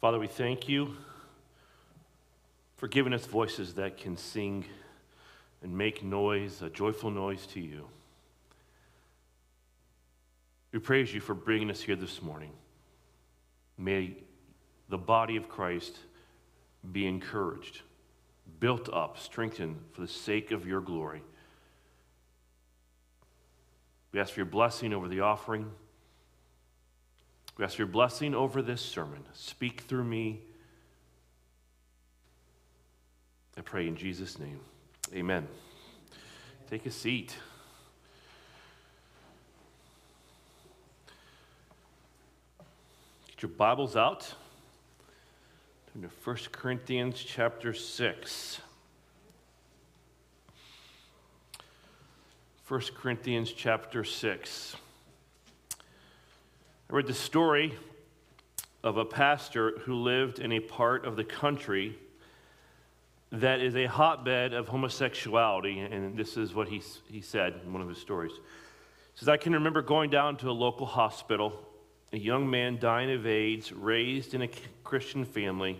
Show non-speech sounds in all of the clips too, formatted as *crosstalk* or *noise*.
Father, we thank you for giving us voices that can sing and make noise, a joyful noise to you. We praise you for bringing us here this morning. May the body of Christ be encouraged, built up, strengthened for the sake of your glory. We ask for your blessing over the offering. We ask your blessing over this sermon. Speak through me. I pray in Jesus' name. Amen. Take a seat. Get your Bibles out. Turn to 1 Corinthians chapter 6. 1 Corinthians chapter 6. I read the story of a pastor who lived in a part of the country that is a hotbed of homosexuality, and this is what he, he said in one of his stories. He says, I can remember going down to a local hospital, a young man dying of AIDS, raised in a Christian family,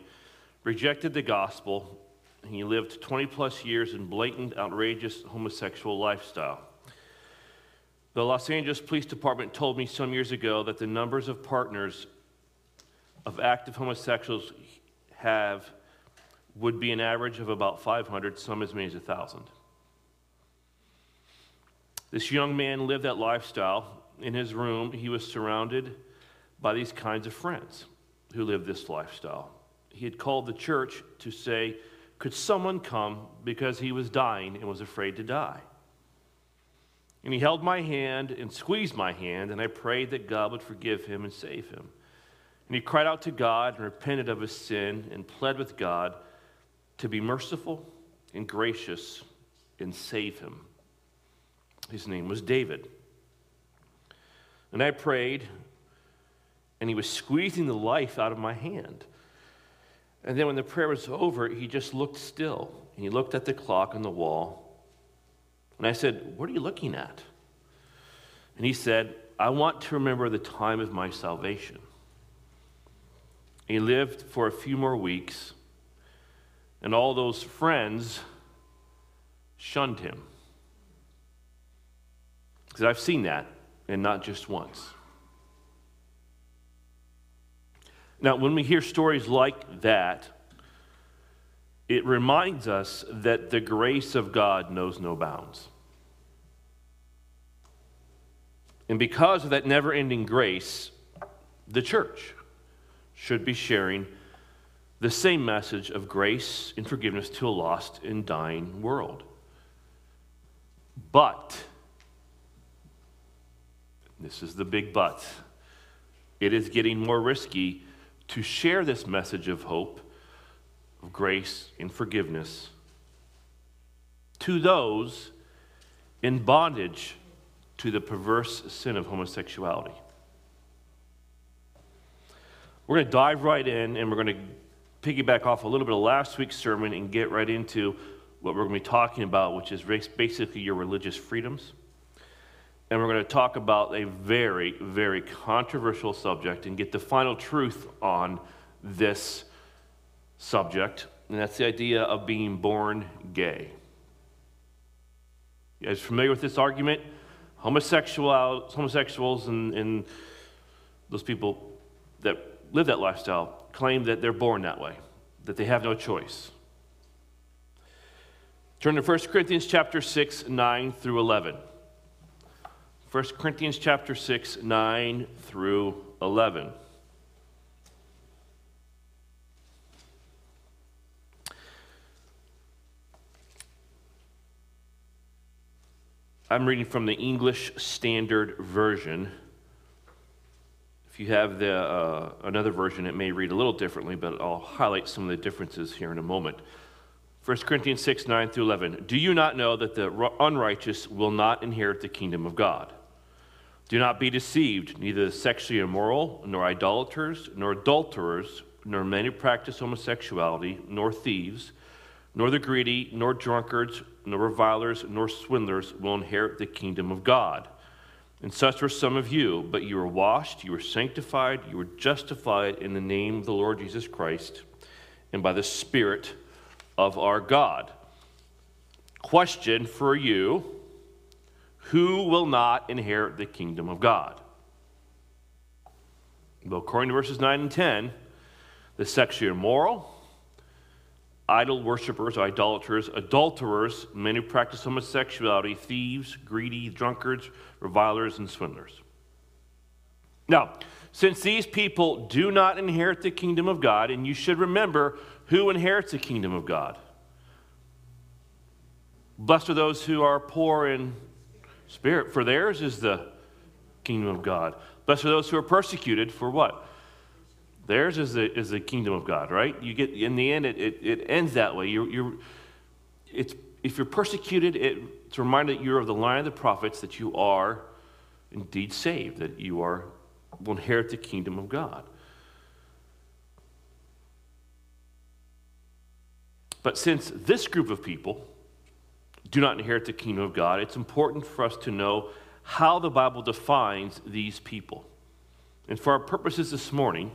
rejected the gospel, and he lived 20 plus years in blatant, outrageous homosexual lifestyle. The Los Angeles Police Department told me some years ago that the numbers of partners of active homosexuals have would be an average of about 500, some as many as 1,000. This young man lived that lifestyle. In his room, he was surrounded by these kinds of friends who lived this lifestyle. He had called the church to say, Could someone come because he was dying and was afraid to die? And he held my hand and squeezed my hand, and I prayed that God would forgive him and save him. And he cried out to God and repented of his sin and pled with God to be merciful and gracious and save him. His name was David. And I prayed, and he was squeezing the life out of my hand. And then when the prayer was over, he just looked still, and he looked at the clock on the wall and I said, What are you looking at? And he said, I want to remember the time of my salvation. He lived for a few more weeks, and all those friends shunned him. Because I've seen that, and not just once. Now, when we hear stories like that, it reminds us that the grace of God knows no bounds. And because of that never ending grace, the church should be sharing the same message of grace and forgiveness to a lost and dying world. But, this is the big but, it is getting more risky to share this message of hope of grace and forgiveness to those in bondage to the perverse sin of homosexuality. We're going to dive right in and we're going to piggyback off a little bit of last week's sermon and get right into what we're going to be talking about, which is basically your religious freedoms. And we're going to talk about a very, very controversial subject and get the final truth on this subject, and that's the idea of being born gay. You guys familiar with this argument? Homosexual, homosexuals and, and those people that live that lifestyle claim that they're born that way, that they have no choice. Turn to 1 Corinthians chapter 6, 9 through 11. 1 Corinthians chapter 6, 9 through 11. I'm reading from the English Standard Version. If you have the, uh, another version, it may read a little differently, but I'll highlight some of the differences here in a moment. 1 Corinthians 6 9 through 11. Do you not know that the unrighteous will not inherit the kingdom of God? Do not be deceived, neither the sexually immoral, nor idolaters, nor adulterers, nor men who practice homosexuality, nor thieves, nor the greedy, nor drunkards nor revilers, nor swindlers will inherit the kingdom of God. And such were some of you, but you were washed, you were sanctified, you were justified in the name of the Lord Jesus Christ and by the Spirit of our God. Question for you Who will not inherit the kingdom of God? Well, according to verses 9 and 10, the sexually immoral, idol worshippers, idolaters, adulterers, men who practice homosexuality, thieves, greedy, drunkards, revilers, and swindlers. Now, since these people do not inherit the kingdom of God, and you should remember who inherits the kingdom of God. Blessed are those who are poor in spirit, for theirs is the kingdom of God. Blessed are those who are persecuted, for what? Theirs is the, is the kingdom of God, right? You get in the end, it, it, it ends that way. You're, you're, it's, if you're persecuted, it, it's a reminder that you're of the line of the prophets, that you are indeed saved, that you are will inherit the kingdom of God. But since this group of people do not inherit the kingdom of God, it's important for us to know how the Bible defines these people. And for our purposes this morning,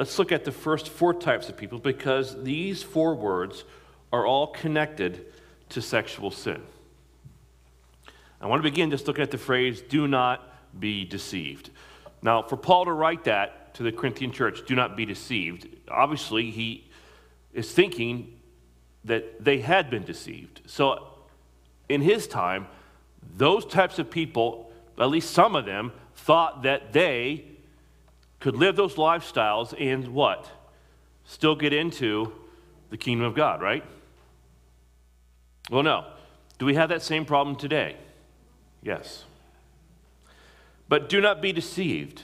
Let's look at the first four types of people because these four words are all connected to sexual sin. I want to begin just looking at the phrase, do not be deceived. Now, for Paul to write that to the Corinthian church, do not be deceived, obviously he is thinking that they had been deceived. So, in his time, those types of people, at least some of them, thought that they could live those lifestyles and what? Still get into the kingdom of God, right? Well, no. Do we have that same problem today? Yes. But do not be deceived.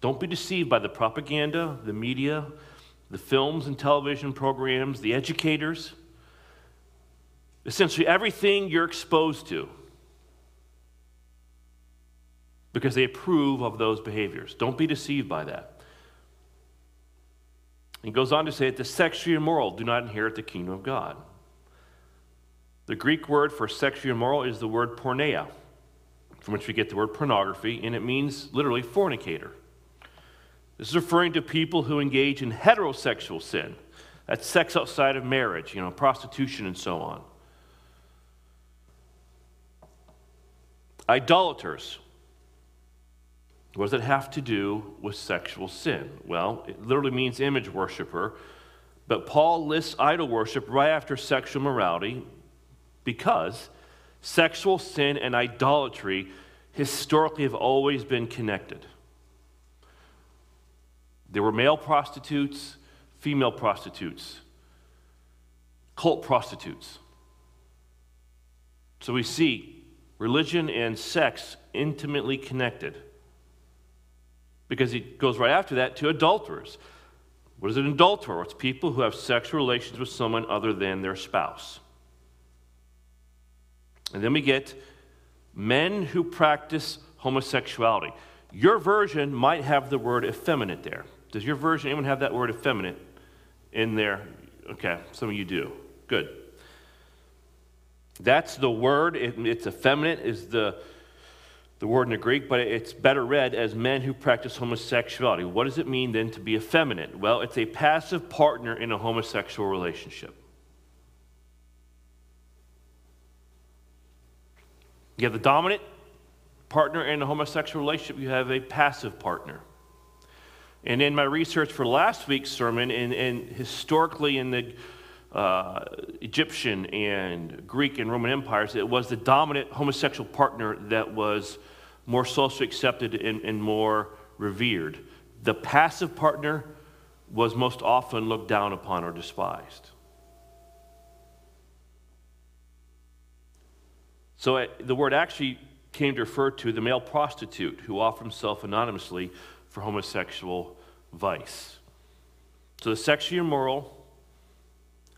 Don't be deceived by the propaganda, the media, the films and television programs, the educators. Essentially, everything you're exposed to because they approve of those behaviors. Don't be deceived by that. He goes on to say that the sexually immoral do not inherit the kingdom of God. The Greek word for sexually immoral is the word porneia, from which we get the word pornography, and it means literally fornicator. This is referring to people who engage in heterosexual sin. That's sex outside of marriage, you know, prostitution and so on. Idolaters what does it have to do with sexual sin? Well, it literally means image worshiper, but Paul lists idol worship right after sexual morality because sexual sin and idolatry historically have always been connected. There were male prostitutes, female prostitutes, cult prostitutes. So we see religion and sex intimately connected because he goes right after that to adulterers. What is an adulterer? It's people who have sexual relations with someone other than their spouse. And then we get men who practice homosexuality. Your version might have the word effeminate there. Does your version even have that word effeminate in there? Okay, some of you do. Good. That's the word. It, it's effeminate, is the the word in the Greek, but it's better read as men who practice homosexuality. What does it mean then to be effeminate? Well, it's a passive partner in a homosexual relationship. You have the dominant partner in a homosexual relationship, you have a passive partner. And in my research for last week's sermon, and, and historically in the uh, Egyptian and Greek and Roman empires, it was the dominant homosexual partner that was more socially accepted and, and more revered. The passive partner was most often looked down upon or despised. So uh, the word actually came to refer to the male prostitute who offered himself anonymously for homosexual vice. So the sexually immoral,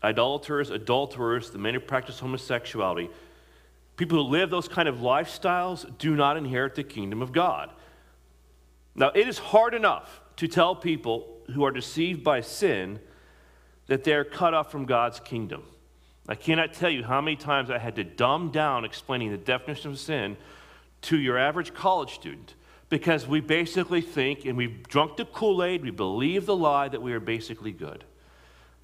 idolaters, adulterers, the men who practice homosexuality, people who live those kind of lifestyles do not inherit the kingdom of God. Now, it is hard enough to tell people who are deceived by sin that they're cut off from God's kingdom. I cannot tell you how many times I had to dumb down explaining the definition of sin to your average college student because we basically think and we've drunk the Kool Aid, we believe the lie that we are basically good.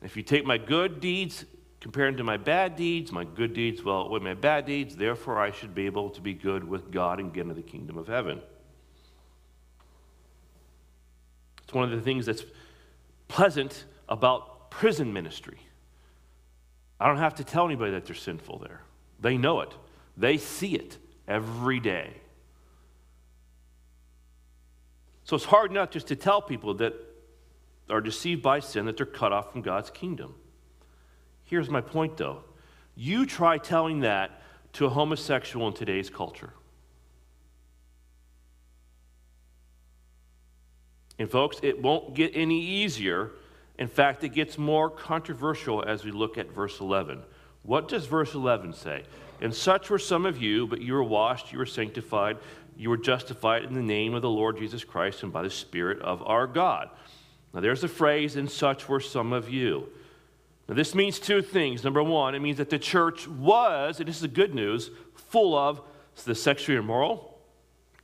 If you take my good deeds compared to my bad deeds, my good deeds, well, with my bad deeds, therefore I should be able to be good with God and get into the kingdom of heaven. It's one of the things that's pleasant about prison ministry. I don't have to tell anybody that they're sinful there. They know it, they see it every day. So it's hard not just to tell people that are deceived by sin that they're cut off from God's kingdom. Here's my point though you try telling that to a homosexual in today's culture. And, folks, it won't get any easier. In fact, it gets more controversial as we look at verse 11. What does verse 11 say? And such were some of you, but you were washed, you were sanctified, you were justified in the name of the Lord Jesus Christ and by the Spirit of our God. Now, there's the phrase, and such were some of you. Now, this means two things. Number one, it means that the church was, and this is the good news, full of the sexually immoral,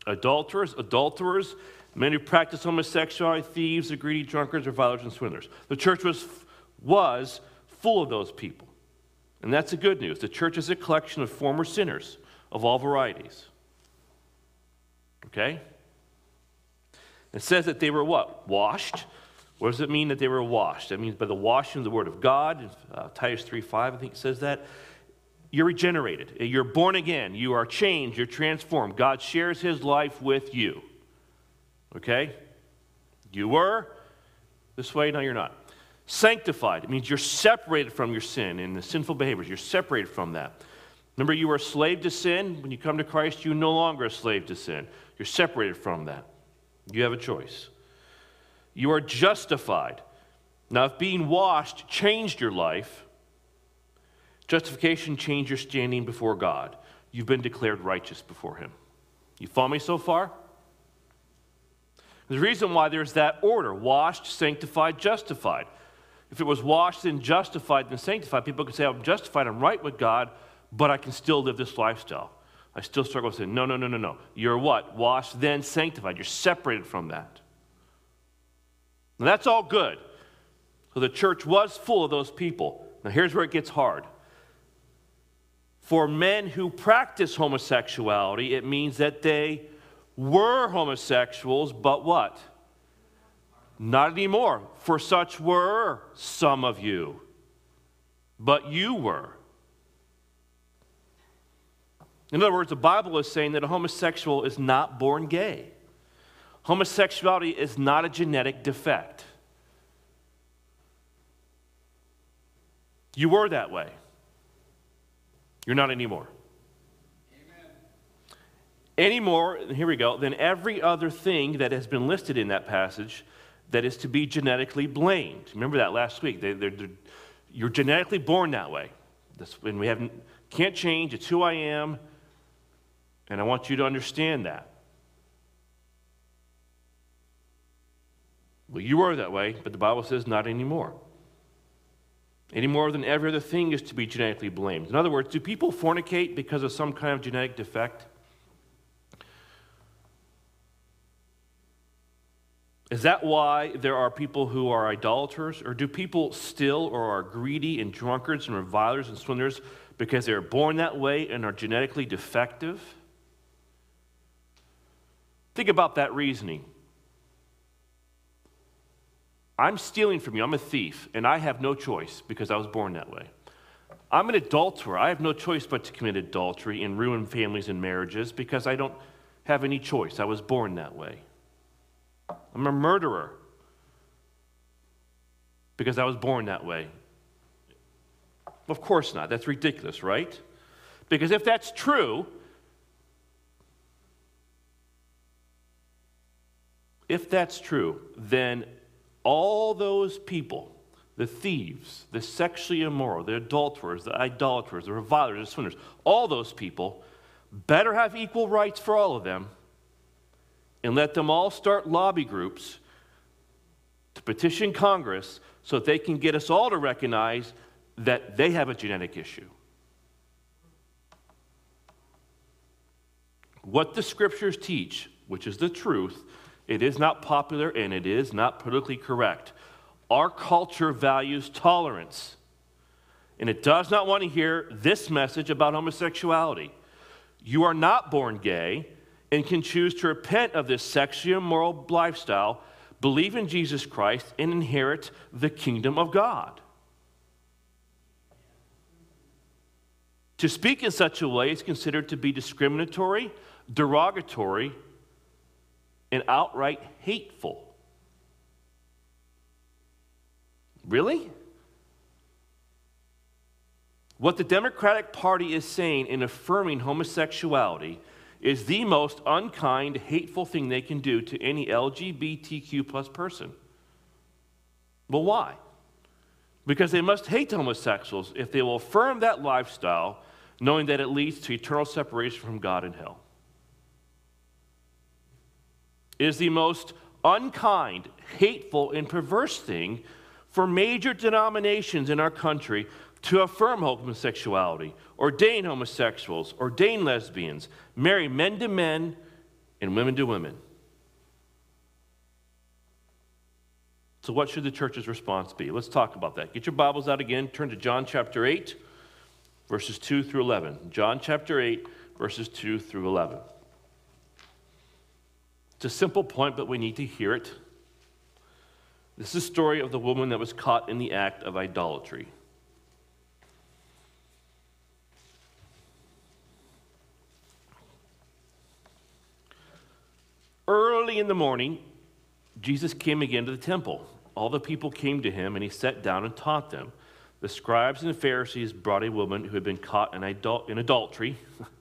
adulterers, adulterers, men who practice homosexuality, thieves, the greedy drunkards, revilers, and swindlers. The church was, was full of those people. And that's the good news. The church is a collection of former sinners of all varieties. Okay? It says that they were what? Washed. What does it mean that they were washed? That means by the washing of the word of God. Uh, Titus 3 5, I think it says that. You're regenerated. You're born again. You are changed. You're transformed. God shares his life with you. Okay? You were this way, now you're not. Sanctified, it means you're separated from your sin and the sinful behaviors. You're separated from that. Remember, you were a slave to sin. When you come to Christ, you're no longer a slave to sin. You're separated from that. You have a choice. You are justified. Now, if being washed changed your life, justification changed your standing before God. You've been declared righteous before Him. You follow me so far? The reason why there's that order washed, sanctified, justified. If it was washed and justified and sanctified, people could say, I'm justified, I'm right with God, but I can still live this lifestyle. I still struggle with sin. No, no, no, no, no. You're what? Washed, then sanctified. You're separated from that. And that's all good. So the church was full of those people. Now here's where it gets hard. For men who practice homosexuality, it means that they were homosexuals, but what? Not anymore. For such were some of you. But you were. In other words, the Bible is saying that a homosexual is not born gay. Homosexuality is not a genetic defect. You were that way. You're not anymore any more, here we go, than every other thing that has been listed in that passage that is to be genetically blamed. Remember that last week. They, they're, they're, you're genetically born that way. When we haven't, can't change. It's who I am. And I want you to understand that. Well, you were that way, but the Bible says not anymore. Any more than every other thing is to be genetically blamed. In other words, do people fornicate because of some kind of genetic defect? Is that why there are people who are idolaters? Or do people still or are greedy and drunkards and revilers and swindlers because they are born that way and are genetically defective? Think about that reasoning. I'm stealing from you. I'm a thief, and I have no choice because I was born that way. I'm an adulterer. I have no choice but to commit adultery and ruin families and marriages because I don't have any choice. I was born that way. I'm a murderer because I was born that way. Of course not. That's ridiculous, right? Because if that's true, if that's true, then all those people, the thieves, the sexually immoral, the adulterers, the idolaters, the revilers, the swindlers, all those people better have equal rights for all of them and let them all start lobby groups to petition Congress so that they can get us all to recognize that they have a genetic issue. what the scriptures teach, which is the truth, it is not popular and it is not politically correct. Our culture values tolerance, and it does not want to hear this message about homosexuality. You are not born gay and can choose to repent of this sexually immoral lifestyle, believe in Jesus Christ, and inherit the kingdom of God. To speak in such a way is considered to be discriminatory, derogatory, and outright hateful. Really? What the Democratic Party is saying in affirming homosexuality is the most unkind, hateful thing they can do to any LGBTQ plus person. Well, why? Because they must hate homosexuals if they will affirm that lifestyle, knowing that it leads to eternal separation from God and hell. Is the most unkind, hateful, and perverse thing for major denominations in our country to affirm homosexuality, ordain homosexuals, ordain lesbians, marry men to men and women to women. So, what should the church's response be? Let's talk about that. Get your Bibles out again. Turn to John chapter 8, verses 2 through 11. John chapter 8, verses 2 through 11. It's a simple point, but we need to hear it. This is the story of the woman that was caught in the act of idolatry. Early in the morning, Jesus came again to the temple. All the people came to him, and he sat down and taught them. The scribes and the Pharisees brought a woman who had been caught in, adul- in adultery. *laughs*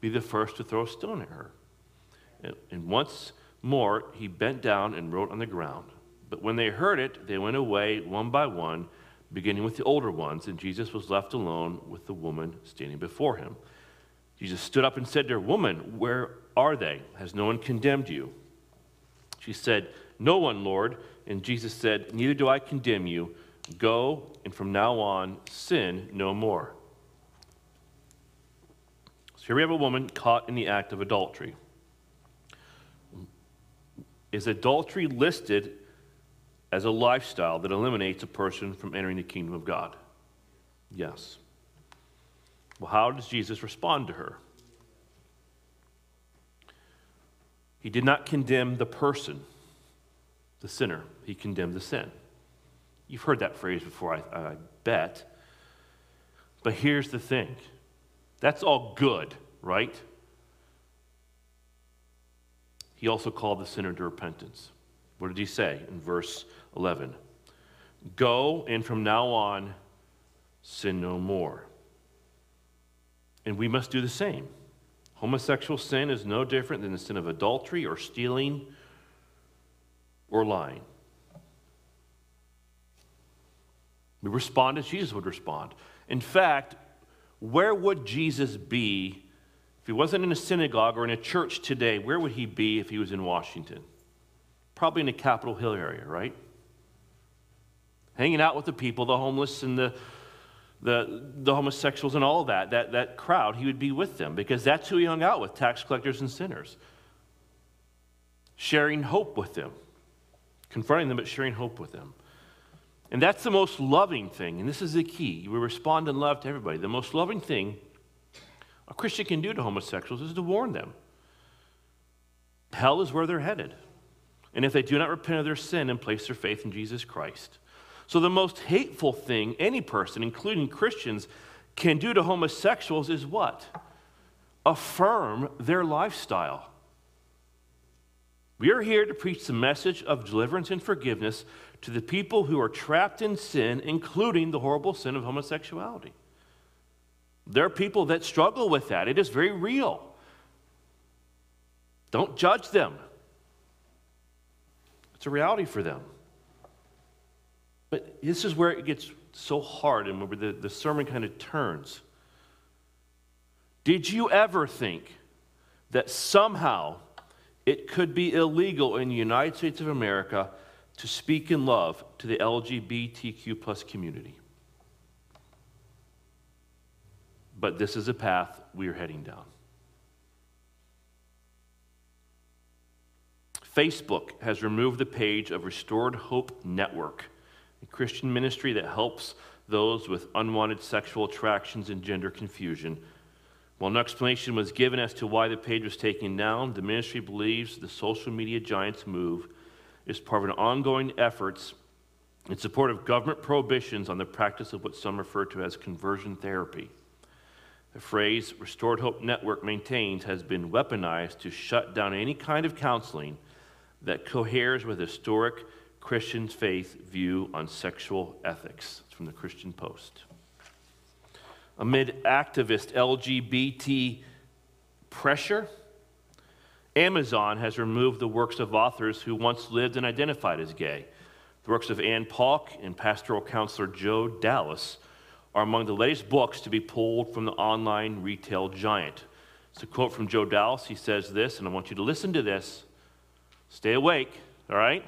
be the first to throw a stone at her. And once more he bent down and wrote on the ground. But when they heard it, they went away one by one, beginning with the older ones, and Jesus was left alone with the woman standing before him. Jesus stood up and said to her, Woman, where are they? Has no one condemned you? She said, no one, Lord. And Jesus said, Neither do I condemn you. Go, and from now on, sin no more. Here we have a woman caught in the act of adultery. Is adultery listed as a lifestyle that eliminates a person from entering the kingdom of God? Yes. Well, how does Jesus respond to her? He did not condemn the person the sinner. He condemned the sin. You've heard that phrase before, I, I bet. But here's the thing that's all good, right? He also called the sinner to repentance. What did he say in verse 11? Go, and from now on, sin no more. And we must do the same. Homosexual sin is no different than the sin of adultery or stealing or lying. We respond as Jesus would respond. In fact, where would Jesus be if he wasn't in a synagogue or in a church today? Where would he be if he was in Washington? Probably in the Capitol Hill area, right? Hanging out with the people, the homeless and the, the, the homosexuals and all that, that, that crowd, he would be with them because that's who he hung out with tax collectors and sinners, sharing hope with them confronting them, but sharing hope with them. And that's the most loving thing, and this is the key. We respond in love to everybody. The most loving thing a Christian can do to homosexuals is to warn them. Hell is where they're headed. And if they do not repent of their sin and place their faith in Jesus Christ. So, the most hateful thing any person, including Christians, can do to homosexuals is what? Affirm their lifestyle. We are here to preach the message of deliverance and forgiveness to the people who are trapped in sin, including the horrible sin of homosexuality. There are people that struggle with that, it is very real. Don't judge them. It's a reality for them. But this is where it gets so hard and where the, the sermon kind of turns. Did you ever think that somehow it could be illegal in the United States of America to speak in love to the LGBTQ plus community? But this is a path we are heading down. Facebook has removed the page of Restored Hope Network, a Christian ministry that helps those with unwanted sexual attractions and gender confusion. While no explanation was given as to why the page was taken down, the ministry believes the social media giant's move is part of an ongoing efforts in support of government prohibitions on the practice of what some refer to as conversion therapy. The phrase Restored Hope Network maintains has been weaponized to shut down any kind of counseling that coheres with historic Christian faith view on sexual ethics. It's from the Christian Post. Amid activist LGBT pressure, Amazon has removed the works of authors who once lived and identified as gay. The works of Anne Paulk and pastoral counselor Joe Dallas are among the latest books to be pulled from the online retail giant. It's a quote from Joe Dallas. He says this, and I want you to listen to this. Stay awake, all right?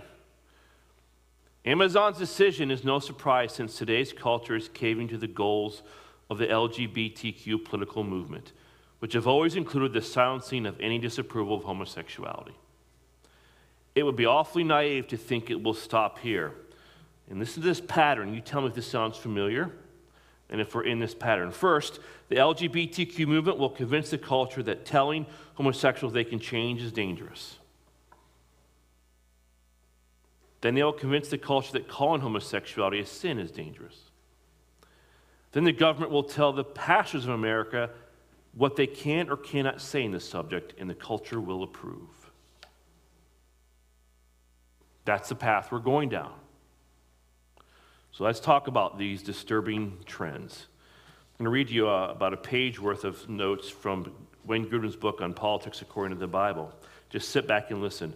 Amazon's decision is no surprise since today's culture is caving to the goals of the LGBTQ political movement, which have always included the silencing of any disapproval of homosexuality. It would be awfully naive to think it will stop here. And listen to this pattern. You tell me if this sounds familiar and if we're in this pattern. First, the LGBTQ movement will convince the culture that telling homosexuals they can change is dangerous. Then they'll convince the culture that calling homosexuality a sin is dangerous. Then the government will tell the pastors of America what they can or cannot say in the subject, and the culture will approve. That's the path we're going down. So let's talk about these disturbing trends. I'm going to read you uh, about a page worth of notes from Wayne Grudem's book on politics according to the Bible. Just sit back and listen.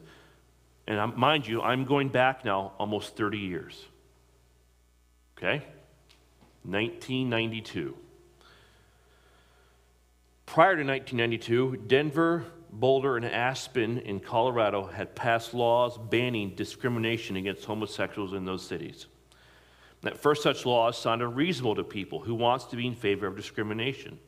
And mind you, I'm going back now almost 30 years. Okay? 1992. Prior to 1992, Denver, Boulder, and Aspen in Colorado had passed laws banning discrimination against homosexuals in those cities. At first, such laws sounded reasonable to people who wants to be in favor of discrimination.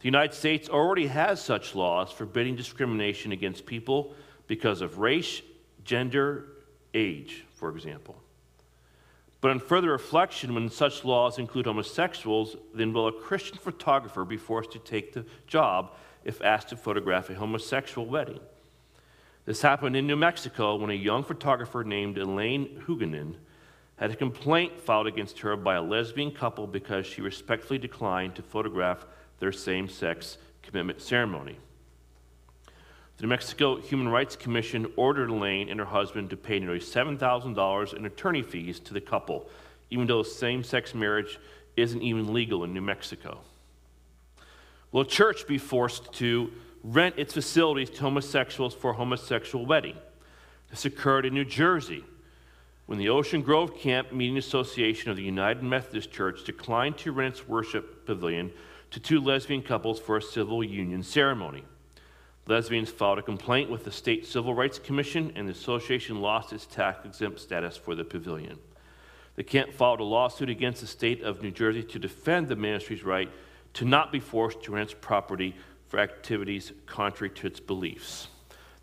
The United States already has such laws forbidding discrimination against people because of race, gender, age, for example. But on further reflection, when such laws include homosexuals, then will a Christian photographer be forced to take the job if asked to photograph a homosexual wedding? This happened in New Mexico when a young photographer named Elaine Huguenin had a complaint filed against her by a lesbian couple because she respectfully declined to photograph their same sex commitment ceremony. The New Mexico Human Rights Commission ordered Elaine and her husband to pay nearly $7,000 in attorney fees to the couple, even though same sex marriage isn't even legal in New Mexico. Will a church be forced to rent its facilities to homosexuals for a homosexual wedding? This occurred in New Jersey when the Ocean Grove Camp Meeting Association of the United Methodist Church declined to rent its worship pavilion to two lesbian couples for a civil union ceremony. Lesbians filed a complaint with the State Civil Rights Commission, and the association lost its tax exempt status for the pavilion. The camp filed a lawsuit against the state of New Jersey to defend the ministry's right to not be forced to rent property for activities contrary to its beliefs.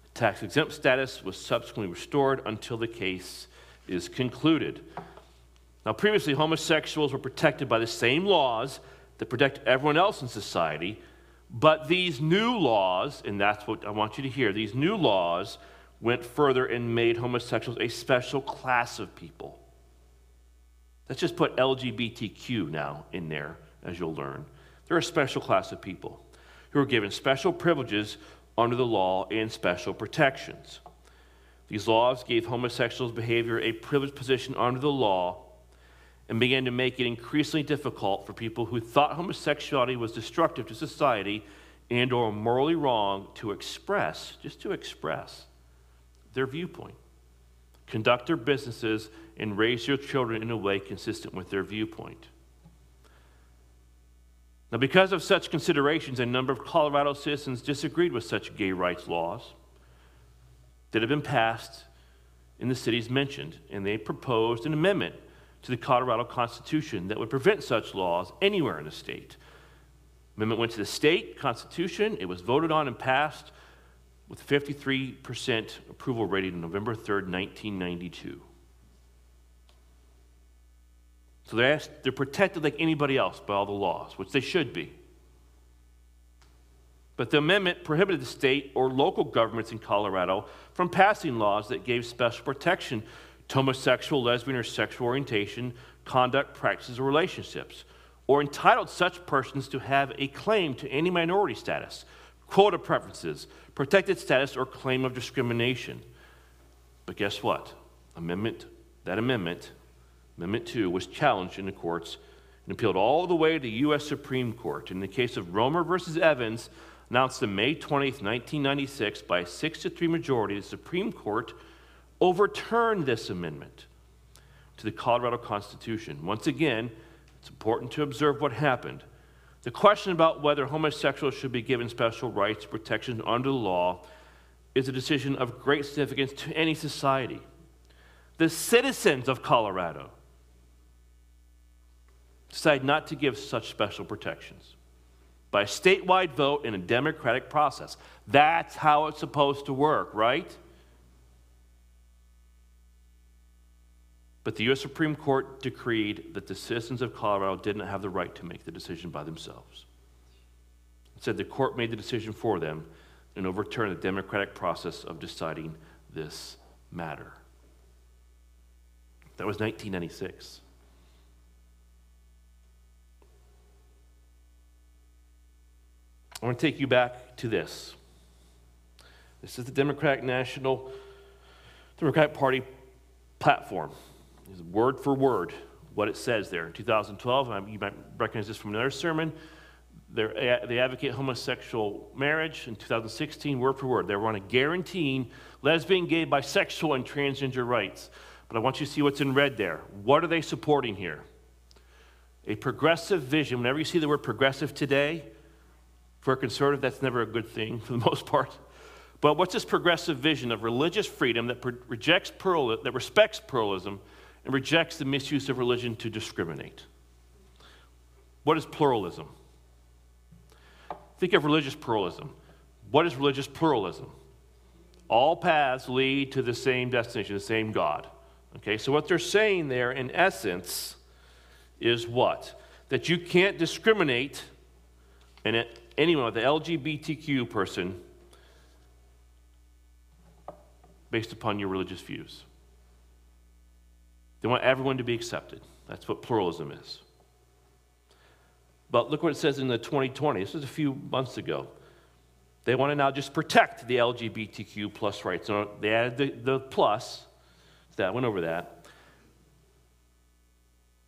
The tax exempt status was subsequently restored until the case is concluded. Now, previously, homosexuals were protected by the same laws that protect everyone else in society, but these new laws, and that's what I want you to hear, these new laws went further and made homosexuals a special class of people. Let's just put LGBTQ now in there, as you'll learn. They're a special class of people who are given special privileges under the law and special protections. These laws gave homosexuals' behavior a privileged position under the law and began to make it increasingly difficult for people who thought homosexuality was destructive to society and or morally wrong to express, just to express their viewpoint. Conduct their businesses and raise your children in a way consistent with their viewpoint. Now, because of such considerations, a number of Colorado citizens disagreed with such gay rights laws that have been passed in the cities mentioned, and they proposed an amendment to the Colorado Constitution that would prevent such laws anywhere in the state. Amendment went to the state constitution. It was voted on and passed with 53% approval rating on November 3rd, 1992. So they're, asked, they're protected like anybody else by all the laws, which they should be. But the amendment prohibited the state or local governments in Colorado from passing laws that gave special protection homosexual, lesbian, or sexual orientation, conduct, practices, or relationships, or entitled such persons to have a claim to any minority status, quota preferences, protected status, or claim of discrimination. But guess what? Amendment, that amendment, Amendment 2, was challenged in the courts and appealed all the way to the U.S. Supreme Court. In the case of Romer versus Evans, announced on May 20, 1996, by a 6 to 3 majority, the Supreme Court overturned this amendment to the Colorado Constitution. Once again, it's important to observe what happened. The question about whether homosexuals should be given special rights, protections under the law, is a decision of great significance to any society. The citizens of Colorado decide not to give such special protections by a statewide vote in a democratic process. That's how it's supposed to work, right? But the U.S. Supreme Court decreed that the citizens of Colorado didn't have the right to make the decision by themselves. It said the court made the decision for them and overturned the democratic process of deciding this matter. That was 1996. I want to take you back to this. This is the Democratic National Democratic Party platform is word for word what it says there. In 2012, you might recognize this from another sermon. Eh, They're, advocate homosexual marriage. In 2016, word for word, they want to guaranteeing lesbian, gay, bisexual, and transgender rights. But I want you to see what's in red there. What are they supporting here? A progressive vision. Whenever you see the word progressive today, for a conservative, that's never a good thing for the *laughs* most part. But what's this progressive vision of religious freedom that rejects plural, that respects pluralism and rejects the misuse of religion to discriminate. What is pluralism? Think of religious pluralism. What is religious pluralism? All paths lead to the same destination, the same God. Okay, so what they're saying there, in essence, is what? That you can't discriminate in anyone the LGBTQ person based upon your religious views. They want everyone to be accepted. That's what pluralism is. But look what it says in the 2020. This was a few months ago. They want to now just protect the LGBTQ plus rights. So they added the, the plus. That went over that.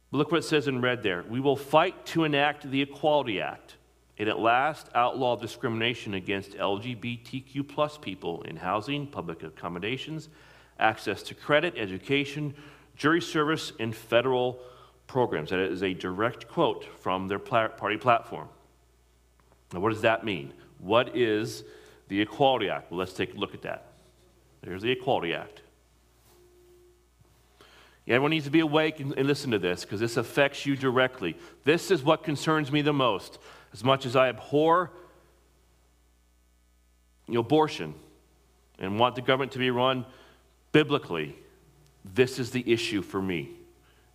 But look what it says in red there. We will fight to enact the Equality Act and at last outlaw discrimination against LGBTQ plus people in housing, public accommodations, access to credit, education, jury service in federal programs. That is a direct quote from their party platform. Now, what does that mean? What is the Equality Act? Well, let's take a look at that. There's the Equality Act. Everyone needs to be awake and, and listen to this because this affects you directly. This is what concerns me the most. As much as I abhor abortion and want the government to be run biblically, this is the issue for me,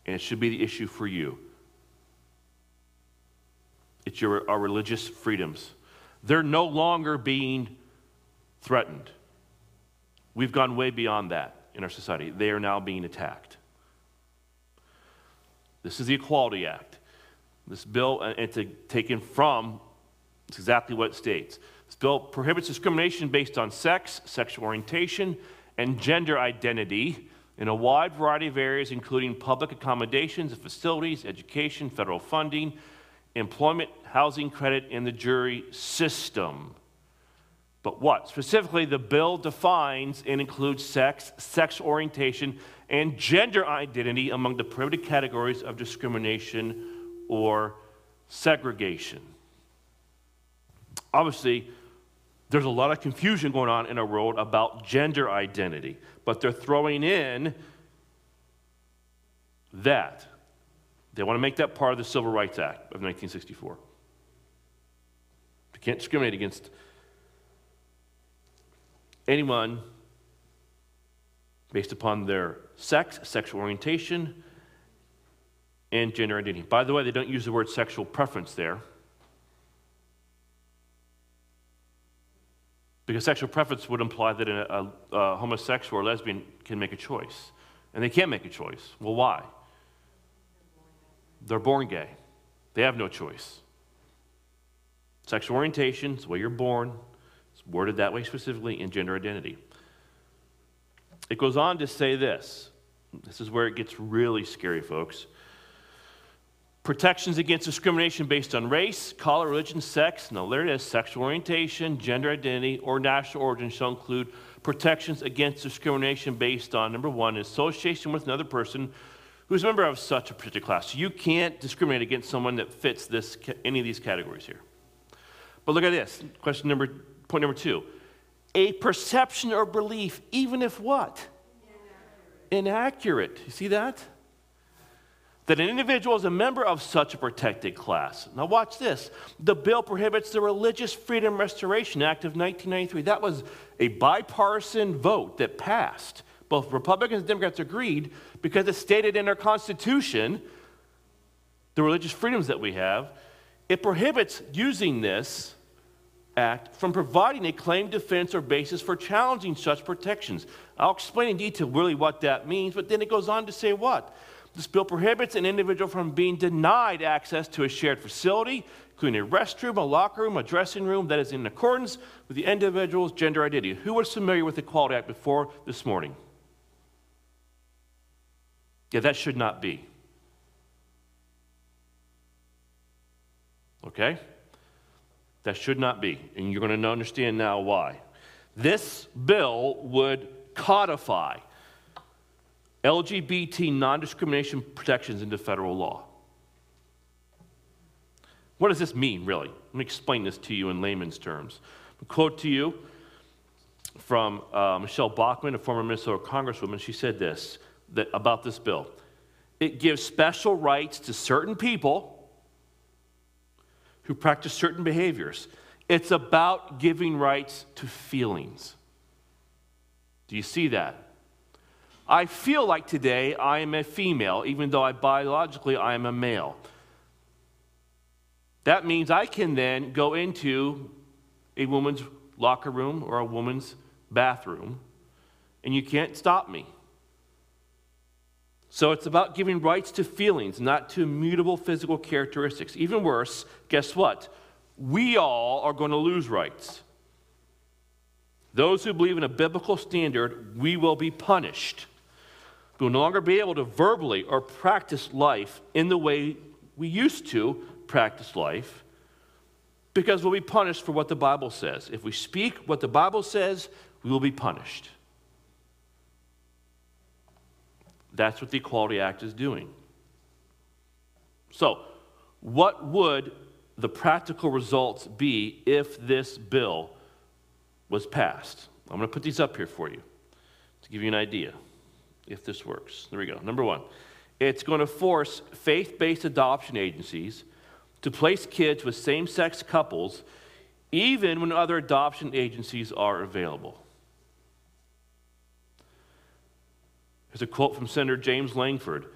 and it should be the issue for you. It's your, our religious freedoms. They're no longer being threatened. We've gone way beyond that in our society. They are now being attacked. This is the Equality Act. This bill, and it's taken from, it's exactly what it states. This bill prohibits discrimination based on sex, sexual orientation, and gender identity in a wide variety of areas, including public accommodations and facilities, education, federal funding, employment, housing credit and the jury system. But what? Specifically, the bill defines and includes sex, sex orientation, and gender identity among the prohibited categories of discrimination or segregation. Obviously, there's a lot of confusion going on in our world about gender identity, but they're throwing in that. They want to make that part of the Civil Rights Act of 1964. They can't discriminate against anyone based upon their sex, sexual orientation, and gender identity. By the way, they don't use the word sexual preference there. Because sexual preference would imply that a, a, a, homosexual or lesbian can make a choice. And they can't make a choice. Well, why? They're born gay, they have no choice. Sexual orientation is the way you're born, it's worded that way specifically in gender identity. It goes on to say this. This is where it gets really scary, folks. Protections against discrimination based on race, color, religion, sex, no, there it is, sexual orientation, gender identity, or national origin shall include protections against discrimination based on, number one, association with another person who's a member of such a particular class. You can't discriminate against someone that fits this, any of these categories here. But look at this. Question number, point number two. A perception or belief, even if what? Inaccurate. You see that? That an individual is a member of such a protected class. Now, watch this. The bill prohibits the Religious Freedom Restoration Act of 1993. That was a bipartisan vote that passed. Both Republicans and Democrats agreed because it stated in our Constitution the religious freedoms that we have. It prohibits using this act from providing a claim, defense, or basis for challenging such protections. I'll explain in detail really what that means, but then it goes on to say what? This bill prohibits an individual from being denied access to a shared facility, including a restroom, a locker room, a dressing room that is in accordance with the individual's gender identity. Who was familiar with the Equality Act before this morning? Yeah, that should not be. Okay? That should not be. And you're going to understand now why. This bill would codify LGBT non discrimination protections into federal law. What does this mean, really? Let me explain this to you in layman's terms. A quote to you from uh, Michele Bachmann, a former Minnesota congresswoman. She said this that, about this bill it gives special rights to certain people who practice certain behaviors. It's about giving rights to feelings. Do you see that? I feel like today I am a female, even though I biologically I am a male. That means I can then go into a woman's locker room or a woman's bathroom, and you can't stop me. So it's about giving rights to feelings, not to immutable physical characteristics. Even worse, guess what? We all are going to lose rights. Those who believe in a biblical standard, we will be punished. We will no longer be able to verbally or practice life in the way we used to practice life because we'll be punished for what the Bible says. If we speak what the Bible says, we will be punished. That's what the Equality Act is doing. So, what would the practical results be if this bill was passed? I'm going to put these up here for you to give you an idea if this works. There we go. Number one, it's going to force faith based adoption agencies to place kids with same sex couples even when other adoption agencies are available. Here's a quote from Senator James Lankford.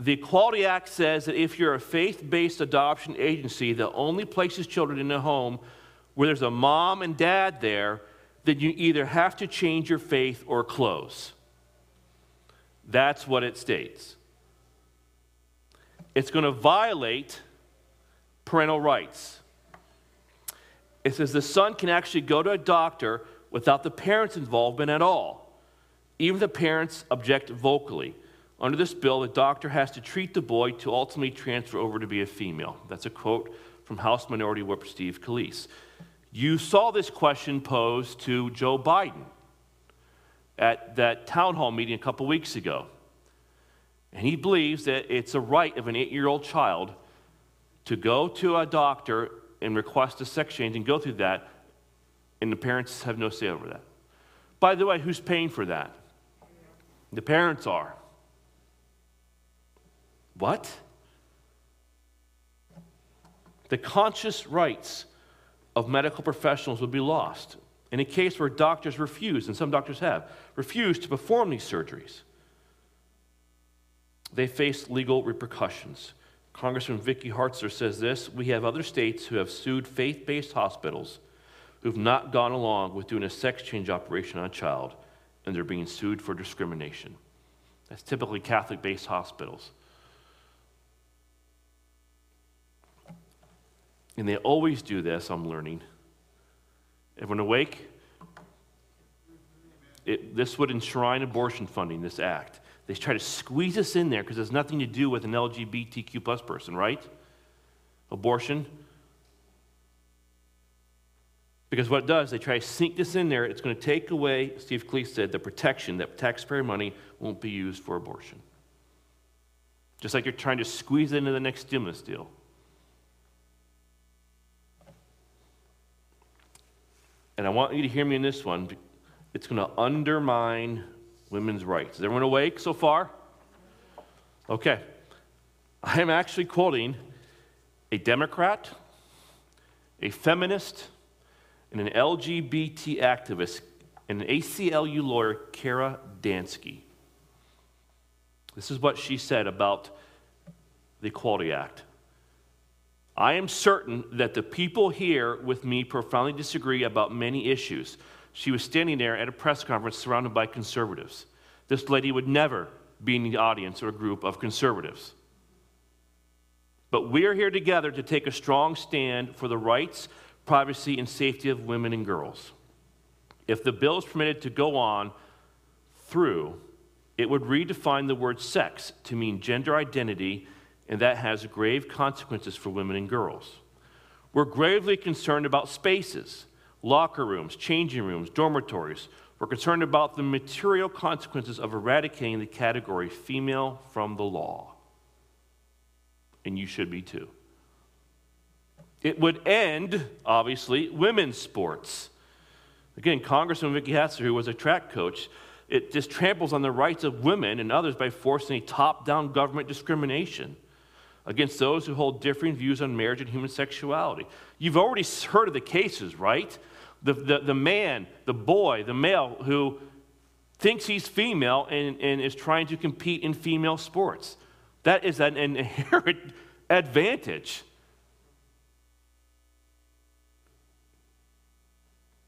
The Equality Act says that if you're a faith based adoption agency that only places children in a home where there's a mom and dad there, then you either have to change your faith or close. That's what it states. It's going to violate parental rights. It says the son can actually go to a doctor without the parents' involvement at all, even if the parents object vocally. Under this bill, the doctor has to treat the boy to ultimately transfer over to be a female. That's a quote from House Minority Whip Steve Scalise. You saw this question posed to Joe Biden at that town hall meeting a couple weeks ago. And he believes that it's a right of an eight year old child to go to a doctor and request a sex change and go through that, and the parents have no say over that. By the way, who's paying for that? The parents are. What? The conscious rights of medical professionals would be lost in a case where doctors refuse, and some doctors have, refused to perform these surgeries. They face legal repercussions. Congressman Vicky Hartzler says this We have other states who have sued faith based hospitals who've not gone along with doing a sex change operation on a child, and they're being sued for discrimination. That's typically Catholic based hospitals. And they always do this, I'm learning. Everyone awake? It, this would enshrine abortion funding, this act. They try to squeeze us in there because it has nothing to do with an LGBTQ plus person, right? Abortion. Because what it does, they try to sink this in there. It's going to take away, Steve Scalise said, the protection that taxpayer money won't be used for abortion. Just like you're trying to squeeze it into the next stimulus deal. And I want you to hear me in this one. It's going to undermine women's rights. Is everyone awake so far? Okay. I am actually quoting a Democrat, a feminist, and an LGBT activist, and an ACLU lawyer, Kara Dansky. This is what she said about the Equality Act. I am certain that the people here with me profoundly disagree about many issues. She was standing there at a press conference surrounded by conservatives. This lady would never be in the audience or a group of conservatives. But we are here together to take a strong stand for the rights, privacy, and safety of women and girls. If the bill is permitted to go on through, it would redefine the word sex to mean gender identity and that has grave consequences for women and girls. We're gravely concerned about spaces, locker rooms, changing rooms, dormitories. We're concerned about the material consequences of eradicating the category female from the law. And you should be too. It would end, obviously, women's sports. Again, Congressman Vicky Hartzler, who was a track coach, it just tramples on the rights of women and others by forcing a top down government discrimination against those who hold differing views on marriage and human sexuality. You've already heard of the cases, right? The, the, the man, the boy, the male who thinks he's female and, and is trying to compete in female sports. That is an *laughs* inherent advantage.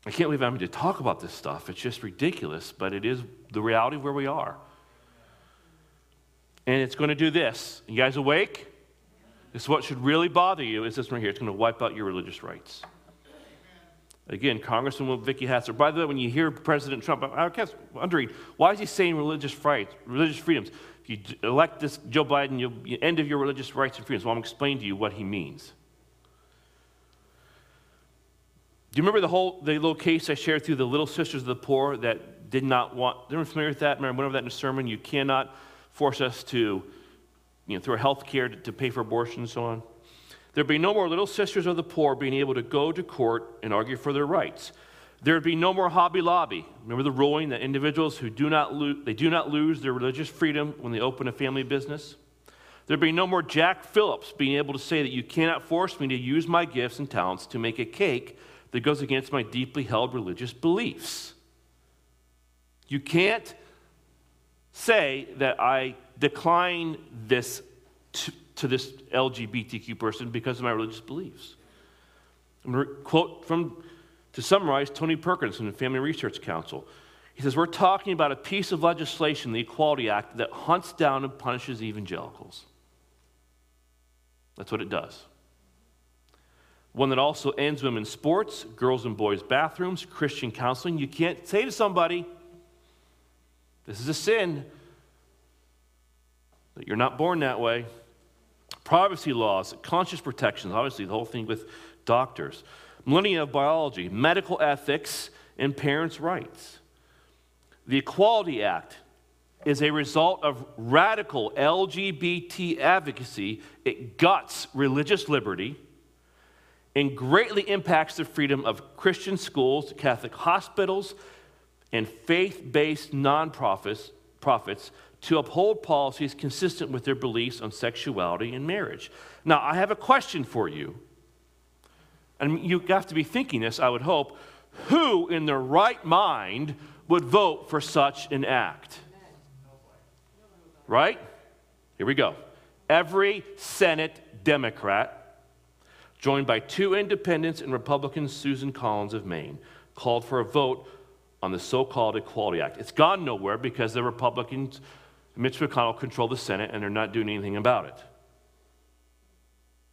I can't believe I'm to talk about this stuff. It's just ridiculous, but it is the reality of where we are. And it's going to do this. You guys awake? This what should really bother you is this right here. It's going to wipe out your religious rights. Again, Congressman Vicky Hartzler. By the way, when you hear President Trump, I guess wondering why is he saying religious rights, religious freedoms? If you elect this Joe Biden, you'll you end of your religious rights and freedoms. Well, I'm explaining to you what he means. Do you remember the whole the little case I shared through the Little Sisters of the Poor that did not want? Anyone familiar with that? Remember, I went over that in a sermon. You cannot force us to you know, through our health care to, to pay for abortion and so on. There'd be no more little sisters of the poor being able to go to court and argue for their rights. There'd be no more Hobby Lobby. Remember the ruling that individuals who do not lo- they do not lose their religious freedom when they open a family business. There'd be no more Jack Phillips being able to say that you cannot force me to use my gifts and talents to make a cake that goes against my deeply held religious beliefs. You can't say that I decline this to, to this LGBTQ person because of my religious beliefs. I'm going to quote from, to summarize, Tony Perkins from the Family Research Council. He says, We're talking about a piece of legislation, the Equality Act, that hunts down and punishes evangelicals. That's what it does. One that also ends women's sports, girls and boys' bathrooms, Christian counseling. You can't say to somebody, This is a sin that you're not born that way. Privacy laws, conscience protections, obviously, the whole thing with doctors, millennia of biology, medical ethics, and parents' rights. The Equality Act is a result of radical LGBT advocacy. It guts religious liberty and greatly impacts the freedom of Christian schools, Catholic hospitals, and faith based nonprofits profits to uphold policies consistent with their beliefs on sexuality and marriage. Now, I have a question for you. And you have to be thinking this, I would hope. Who in their right mind would vote for such an act? Right? Here we go. Every Senate Democrat, joined by two independents and Republicans, Susan Collins of Maine, called for a vote on the so called Equality Act. It's gone nowhere because the Republicans, Mitch McConnell, control the Senate and they're not doing anything about it.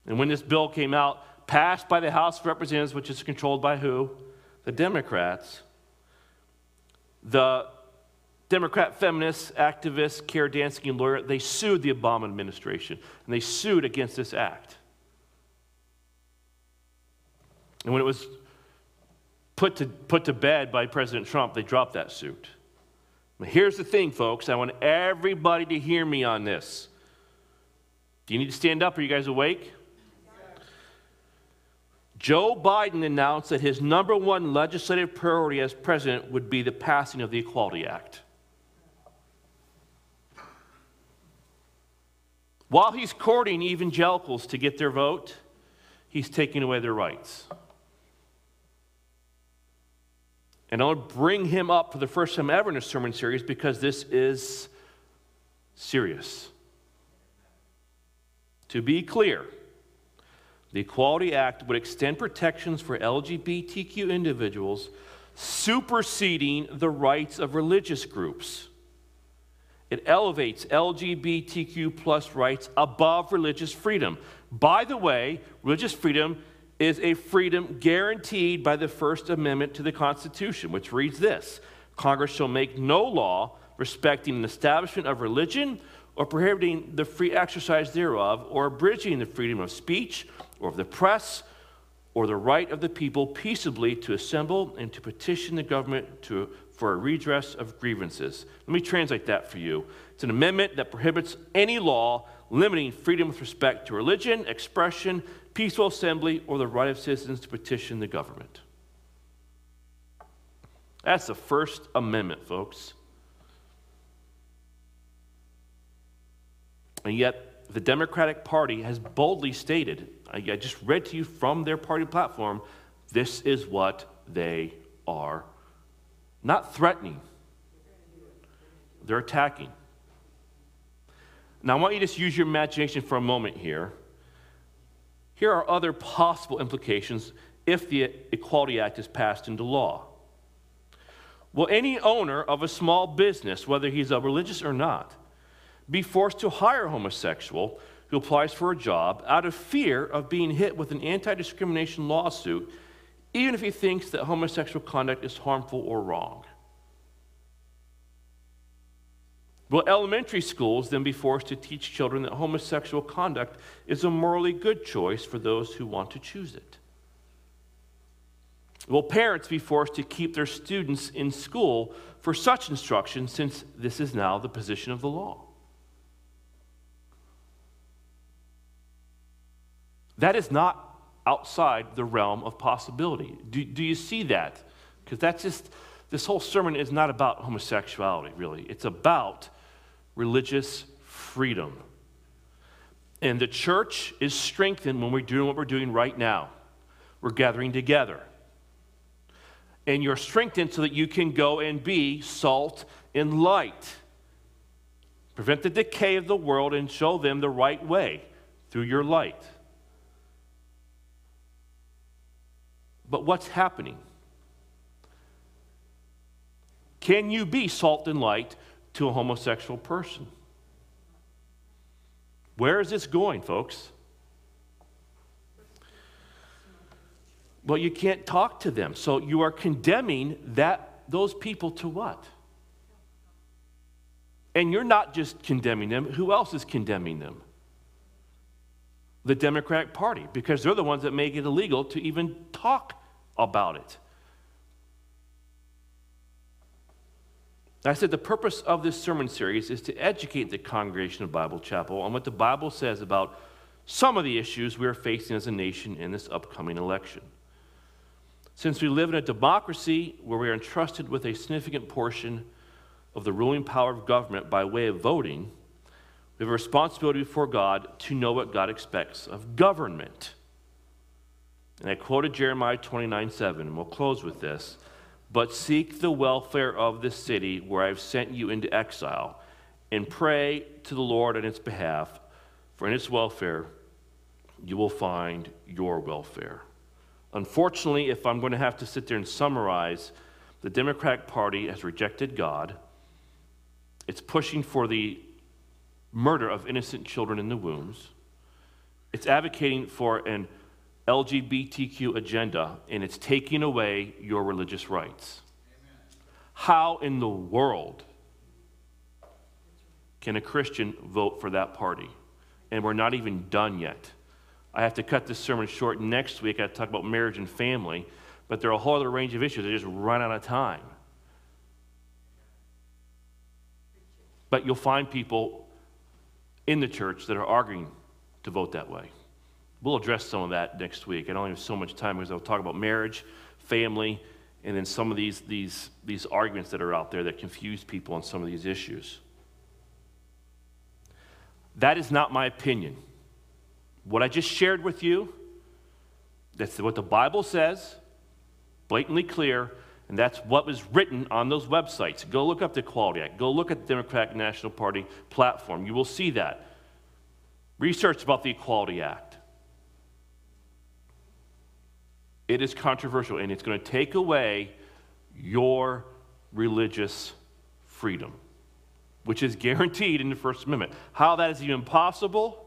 And when this bill came out, passed by the House of Representatives, which is controlled by who? The Democrats, the Democrat feminists, activists, Kara Dansky, and lawyer, they sued the Obama administration and they sued against this act. And when it was put to, put to bed by President Trump, they dropped that suit. Here's the thing, folks. I want everybody to hear me on this. Do you need to stand up? Are you guys awake? Joe Biden announced that his number one legislative priority as president would be the passing of the Equality Act. While he's courting evangelicals to get their vote, he's taking away their rights. And I want to bring him up for the first time ever in a sermon series because this is serious. To be clear, the Equality Act would extend protections for LGBTQ individuals, superseding the rights of religious groups. It elevates LGBTQ plus rights above religious freedom. By the way, religious freedom is a freedom guaranteed by the First Amendment to the Constitution, which reads this Congress shall make no law respecting an establishment of religion or prohibiting the free exercise thereof or abridging the freedom of speech or of the press or the right of the people peaceably to assemble and to petition the government to, for a redress of grievances. Let me translate that for you. It's an amendment that prohibits any law limiting freedom with respect to religion, expression, peaceful assembly, or the right of citizens to petition the government. That's the First Amendment, folks. And yet, the Democratic Party has boldly stated I just read to you from their party platform this is what they are not threatening, they're attacking. Now, I want you to just use your imagination for a moment here. Here are other possible implications if the Equality Act is passed into law. Will any owner of a small business, whether he's a religious or not, be forced to hire a homosexual who applies for a job out of fear of being hit with an anti discrimination lawsuit, even if he thinks that homosexual conduct is harmful or wrong? Will elementary schools then be forced to teach children that homosexual conduct is a morally good choice for those who want to choose it? Will parents be forced to keep their students in school for such instruction since this is now the position of the law? That is not outside the realm of possibility. Do, do you see that? Because that's just, this whole sermon is not about homosexuality, really. It's about religious freedom. And the church is strengthened when we're doing what we're doing right now. We're gathering together. And you're strengthened so that you can go and be salt and light. Prevent the decay of the world and show them the right way through your light. But what's happening? Can you be salt and light to a homosexual person? Where is this going, folks? Well, you can't talk to them. So you are condemning that those people to what? And you're not just condemning them. Who else is condemning them? the Democratic Party because they're the ones that make it illegal to even talk about it. I said the purpose of this sermon series is to educate the congregation of Bible Chapel on what the Bible says about some of the issues we are facing as a nation in this upcoming election. Since we live in a democracy where we are entrusted with a significant portion of the ruling power of government by way of voting, we have a responsibility before God to know what God expects of government. And I quoted Jeremiah 29 7, and we'll close with this. But seek the welfare of the city where I've sent you into exile, and pray to the Lord on its behalf, for in its welfare you will find your welfare. Unfortunately, if I'm going to have to sit there and summarize, the Democratic Party has rejected God. It's pushing for the murder of innocent children in the wombs. It's advocating for an LGBTQ agenda, and it's taking away your religious rights. Amen. How in the world can a Christian vote for that party? And we're not even done yet. I have to cut this sermon short. Next week, I talk about marriage and family, but there are a whole other range of issues. I just run out of time. But you'll find people in the church that are arguing to vote that way. We'll address some of that next week. I don't have so much time because I'll talk about marriage, family, and then some of these, these, these arguments that are out there that confuse people on some of these issues. That is not my opinion. What I just shared with you, that's what the Bible says, blatantly clear, and that's what was written on those websites. Go look up the Equality Act. Go look at the Democratic National Party platform. You will see that. Research about the Equality Act. It is controversial, and it's going to take away your religious freedom, which is guaranteed in the First Amendment. How that is even possible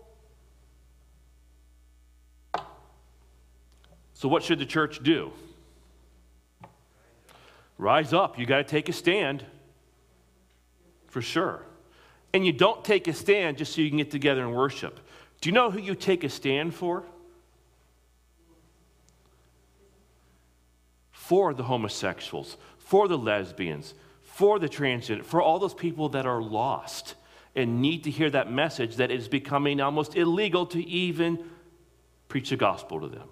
So, what should the church do? Rise up. You got to take a stand for sure. And you don't take a stand just so you can get together and worship. Do you know who you take a stand for? For the homosexuals, for the lesbians, for the transgender, for all those people that are lost and need to hear that message that is becoming almost illegal to even preach the gospel to them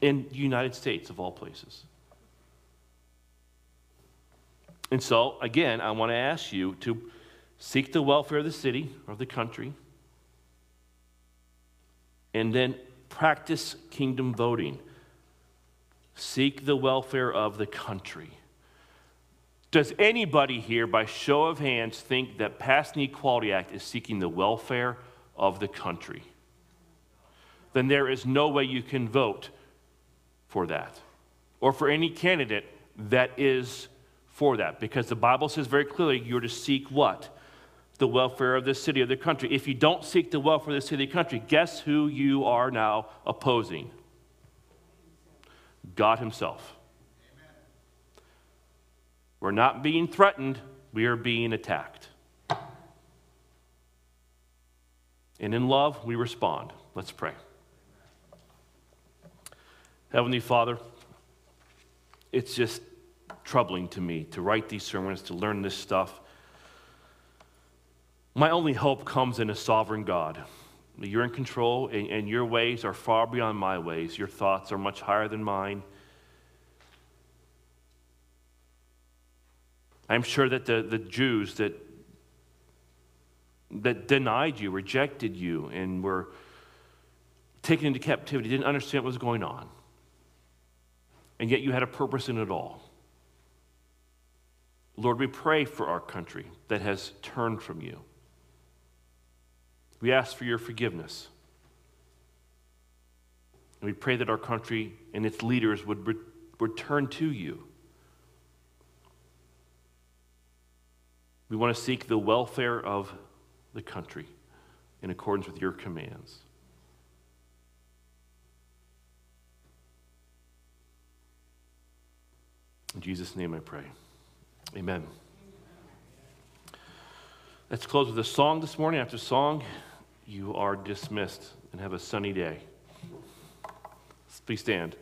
in the United States, of all places. And so, again, I want to ask you to seek the welfare of the city or the country, and then practice kingdom voting. Seek the welfare of the country. Does anybody here, by show of hands, think that passing the Equality Act is seeking the welfare of the country? Then there is no way you can vote for that, or for any candidate that is for that, because the Bible says very clearly you're to seek what? The welfare of the city, of the country. If you don't seek the welfare of the city, of the country, guess who you are now opposing? God Himself. Amen. We're not being threatened, we are being attacked. And in love, we respond. Let's pray. Heavenly Father, it's just troubling to me to write these sermons, to learn this stuff. My only hope comes in a sovereign God. You're in control, and, and, your ways are far beyond my ways. Your thoughts are much higher than mine. I'm sure that the, the Jews that, that denied you, rejected you, and were taken into captivity didn't understand what was going on and yet you had a purpose in it all. Lord, we pray for our country that has turned from you. We ask for your forgiveness. And we pray that our country and its leaders would re- return to you. We want to seek the welfare of the country in accordance with your commands. In Jesus' name I pray. Amen. Let's close with a song this morning. After song, You are dismissed and have a sunny day. Please stand.